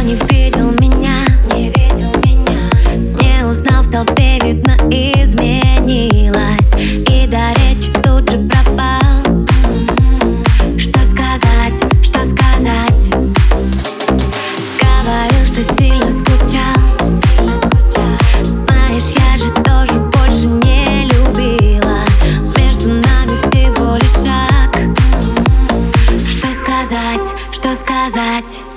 не видел меня Не видел меня. Не узнал в толпе, видно, изменилась. И до речи тут же пропал. Что сказать, что сказать? Говорил, что сильно скучал. Знаешь, я же тоже больше не любила. Между нами всего лишь шаг. Что сказать, что сказать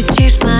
стучишь по